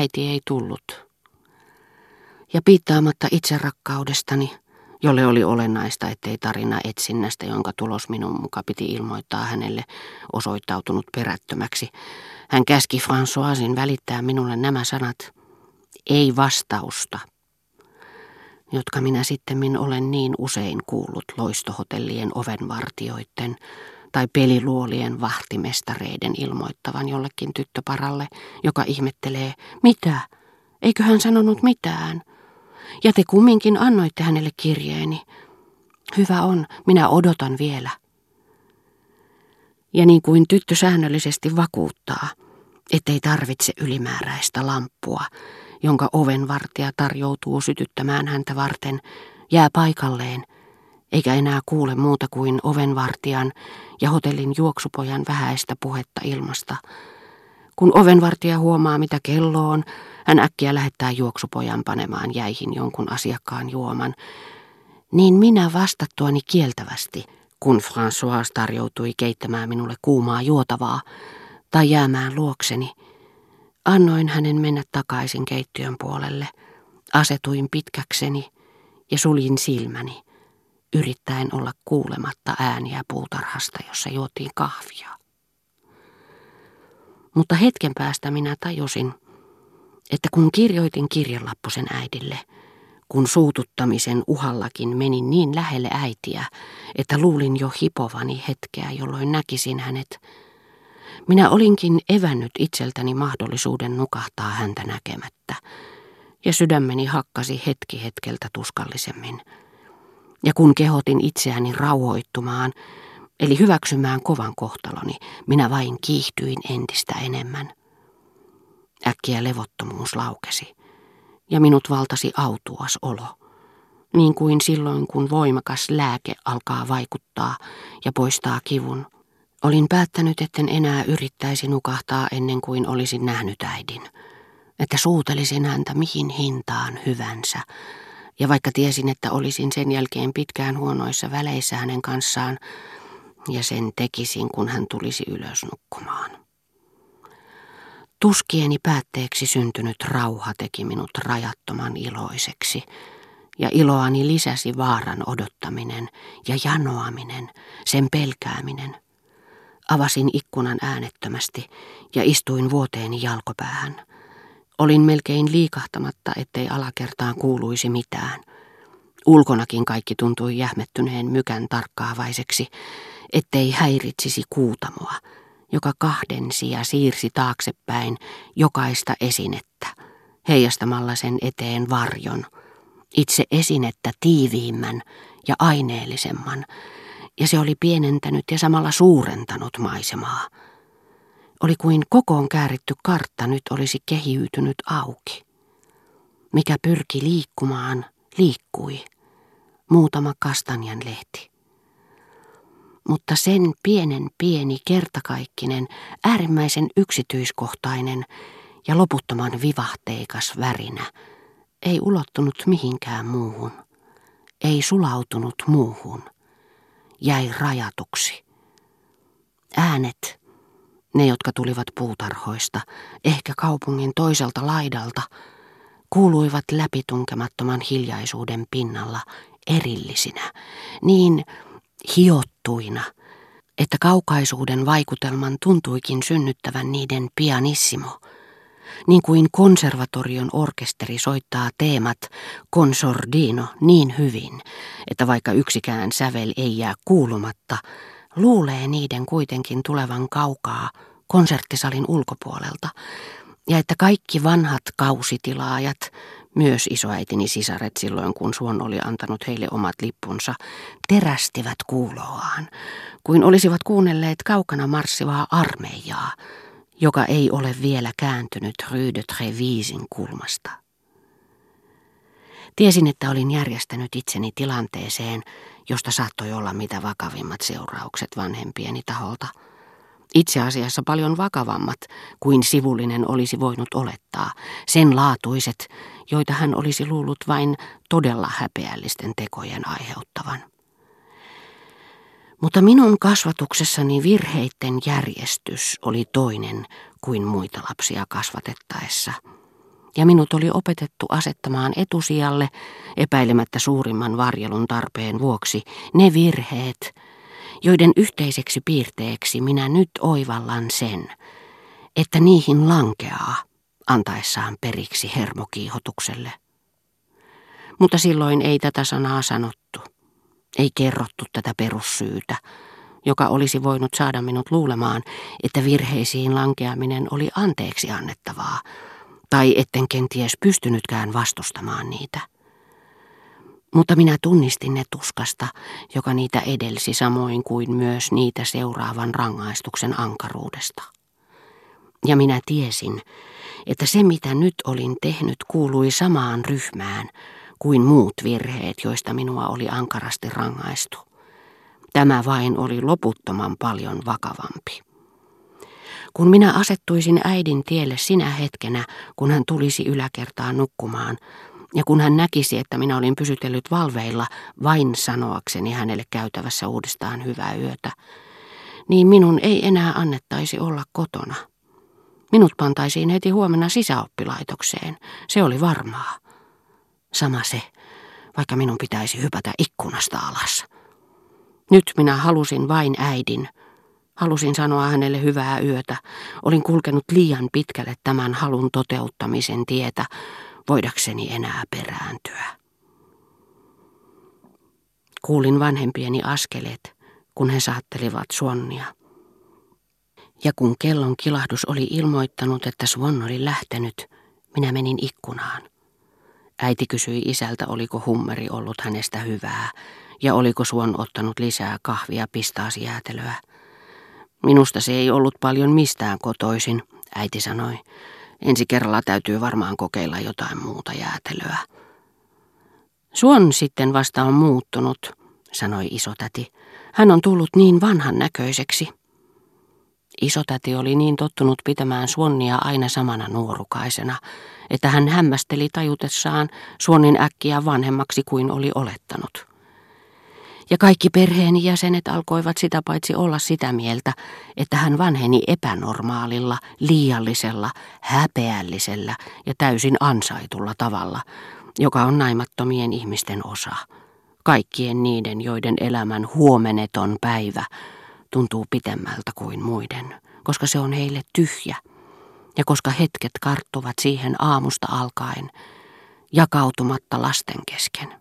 äiti ei tullut. Ja piittaamatta itse rakkaudestani, jolle oli olennaista, ettei tarina etsinnästä, jonka tulos minun muka piti ilmoittaa hänelle, osoittautunut perättömäksi. Hän käski Françoisin välittää minulle nämä sanat, ei vastausta, jotka minä sittemmin olen niin usein kuullut loistohotellien ovenvartioiden tai peliluolien vahtimestareiden ilmoittavan jollekin tyttöparalle, joka ihmettelee, mitä, eikö hän sanonut mitään. Ja te kumminkin annoitte hänelle kirjeeni. Hyvä on, minä odotan vielä. Ja niin kuin tyttö säännöllisesti vakuuttaa, ettei tarvitse ylimääräistä lamppua, jonka ovenvartija tarjoutuu sytyttämään häntä varten, jää paikalleen, eikä enää kuule muuta kuin ovenvartijan ja hotellin juoksupojan vähäistä puhetta ilmasta. Kun ovenvartija huomaa, mitä kello on, hän äkkiä lähettää juoksupojan panemaan jäihin jonkun asiakkaan juoman. Niin minä vastattuani kieltävästi, kun François tarjoutui keittämään minulle kuumaa juotavaa tai jäämään luokseni, Annoin hänen mennä takaisin keittiön puolelle. Asetuin pitkäkseni ja suljin silmäni, yrittäen olla kuulematta ääniä puutarhasta, jossa juotiin kahvia. Mutta hetken päästä minä tajusin, että kun kirjoitin kirjelappusen äidille, kun suututtamisen uhallakin menin niin lähelle äitiä, että luulin jo hipovani hetkeä, jolloin näkisin hänet, minä olinkin evännyt itseltäni mahdollisuuden nukahtaa häntä näkemättä, ja sydämeni hakkasi hetki hetkeltä tuskallisemmin. Ja kun kehotin itseäni rauhoittumaan, eli hyväksymään kovan kohtaloni, minä vain kiihtyin entistä enemmän. Äkkiä levottomuus laukesi, ja minut valtasi autuas olo, niin kuin silloin kun voimakas lääke alkaa vaikuttaa ja poistaa kivun – Olin päättänyt, etten enää yrittäisi nukahtaa ennen kuin olisin nähnyt äidin. Että suutelisin häntä mihin hintaan hyvänsä. Ja vaikka tiesin, että olisin sen jälkeen pitkään huonoissa väleissä hänen kanssaan, ja sen tekisin, kun hän tulisi ylös nukkumaan. Tuskieni päätteeksi syntynyt rauha teki minut rajattoman iloiseksi, ja iloani lisäsi vaaran odottaminen ja janoaminen, sen pelkääminen – Avasin ikkunan äänettömästi ja istuin vuoteeni jalkopäähän. Olin melkein liikahtamatta, ettei alakertaan kuuluisi mitään. Ulkonakin kaikki tuntui jähmettyneen mykän tarkkaavaiseksi, ettei häiritsisi kuutamoa, joka kahdensi ja siirsi taaksepäin jokaista esinettä, heijastamalla sen eteen varjon, itse esinettä tiiviimmän ja aineellisemman, ja se oli pienentänyt ja samalla suurentanut maisemaa. Oli kuin kokoon kääritty kartta nyt olisi kehiytynyt auki. Mikä pyrki liikkumaan, liikkui. Muutama kastanjan lehti. Mutta sen pienen pieni kertakaikkinen, äärimmäisen yksityiskohtainen ja loputtoman vivahteikas värinä ei ulottunut mihinkään muuhun. Ei sulautunut muuhun jäi rajatuksi. Äänet, ne jotka tulivat puutarhoista, ehkä kaupungin toiselta laidalta, kuuluivat läpitunkemattoman hiljaisuuden pinnalla erillisinä, niin hiottuina, että kaukaisuuden vaikutelman tuntuikin synnyttävän niiden pianissimo – niin kuin konservatorion orkesteri soittaa teemat consordino niin hyvin, että vaikka yksikään sävel ei jää kuulumatta, luulee niiden kuitenkin tulevan kaukaa konserttisalin ulkopuolelta, ja että kaikki vanhat kausitilaajat, myös isoäitini sisaret silloin, kun Suon oli antanut heille omat lippunsa, terästivät kuuloaan, kuin olisivat kuunnelleet kaukana marssivaa armeijaa, joka ei ole vielä kääntynyt Rue de Trevisin kulmasta. Tiesin, että olin järjestänyt itseni tilanteeseen, josta saattoi olla mitä vakavimmat seuraukset vanhempieni taholta. Itse asiassa paljon vakavammat kuin sivullinen olisi voinut olettaa, sen laatuiset, joita hän olisi luullut vain todella häpeällisten tekojen aiheuttavan. Mutta minun kasvatuksessani virheitten järjestys oli toinen kuin muita lapsia kasvatettaessa. Ja minut oli opetettu asettamaan etusijalle, epäilemättä suurimman varjelun tarpeen vuoksi, ne virheet, joiden yhteiseksi piirteeksi minä nyt oivallan sen, että niihin lankeaa antaessaan periksi hermokiihotukselle. Mutta silloin ei tätä sanaa sanottu, ei kerrottu tätä perussyytä, joka olisi voinut saada minut luulemaan, että virheisiin lankeaminen oli anteeksi annettavaa, tai etten kenties pystynytkään vastustamaan niitä. Mutta minä tunnistin ne tuskasta, joka niitä edelsi samoin kuin myös niitä seuraavan rangaistuksen ankaruudesta. Ja minä tiesin, että se mitä nyt olin tehnyt kuului samaan ryhmään kuin muut virheet, joista minua oli ankarasti rangaistu. Tämä vain oli loputtoman paljon vakavampi. Kun minä asettuisin äidin tielle sinä hetkenä, kun hän tulisi yläkertaan nukkumaan, ja kun hän näkisi, että minä olin pysytellyt valveilla vain sanoakseni hänelle käytävässä uudestaan hyvää yötä, niin minun ei enää annettaisi olla kotona. Minut pantaisiin heti huomenna sisäoppilaitokseen. Se oli varmaa. Sama se, vaikka minun pitäisi hypätä ikkunasta alas. Nyt minä halusin vain äidin. Halusin sanoa hänelle hyvää yötä. Olin kulkenut liian pitkälle tämän halun toteuttamisen tietä, voidakseni enää perääntyä. Kuulin vanhempieni askeleet, kun he saattelivat Suonnia. Ja kun kellon kilahdus oli ilmoittanut, että Suon oli lähtenyt, minä menin ikkunaan. Äiti kysyi isältä, oliko hummeri ollut hänestä hyvää, ja oliko Suon ottanut lisää kahvia pistaasijäätelöä. Minusta se ei ollut paljon mistään kotoisin, äiti sanoi. Ensi kerralla täytyy varmaan kokeilla jotain muuta jäätelöä. Suon sitten vasta on muuttunut, sanoi isotäti. Hän on tullut niin vanhan näköiseksi. Isotäti oli niin tottunut pitämään Suonnia aina samana nuorukaisena, että hän hämmästeli tajutessaan Suonin äkkiä vanhemmaksi kuin oli olettanut. Ja kaikki perheen jäsenet alkoivat sitä paitsi olla sitä mieltä, että hän vanheni epänormaalilla, liiallisella, häpeällisellä ja täysin ansaitulla tavalla, joka on naimattomien ihmisten osa. Kaikkien niiden, joiden elämän huomeneton päivä tuntuu pitemmältä kuin muiden, koska se on heille tyhjä ja koska hetket karttuvat siihen aamusta alkaen, jakautumatta lasten kesken.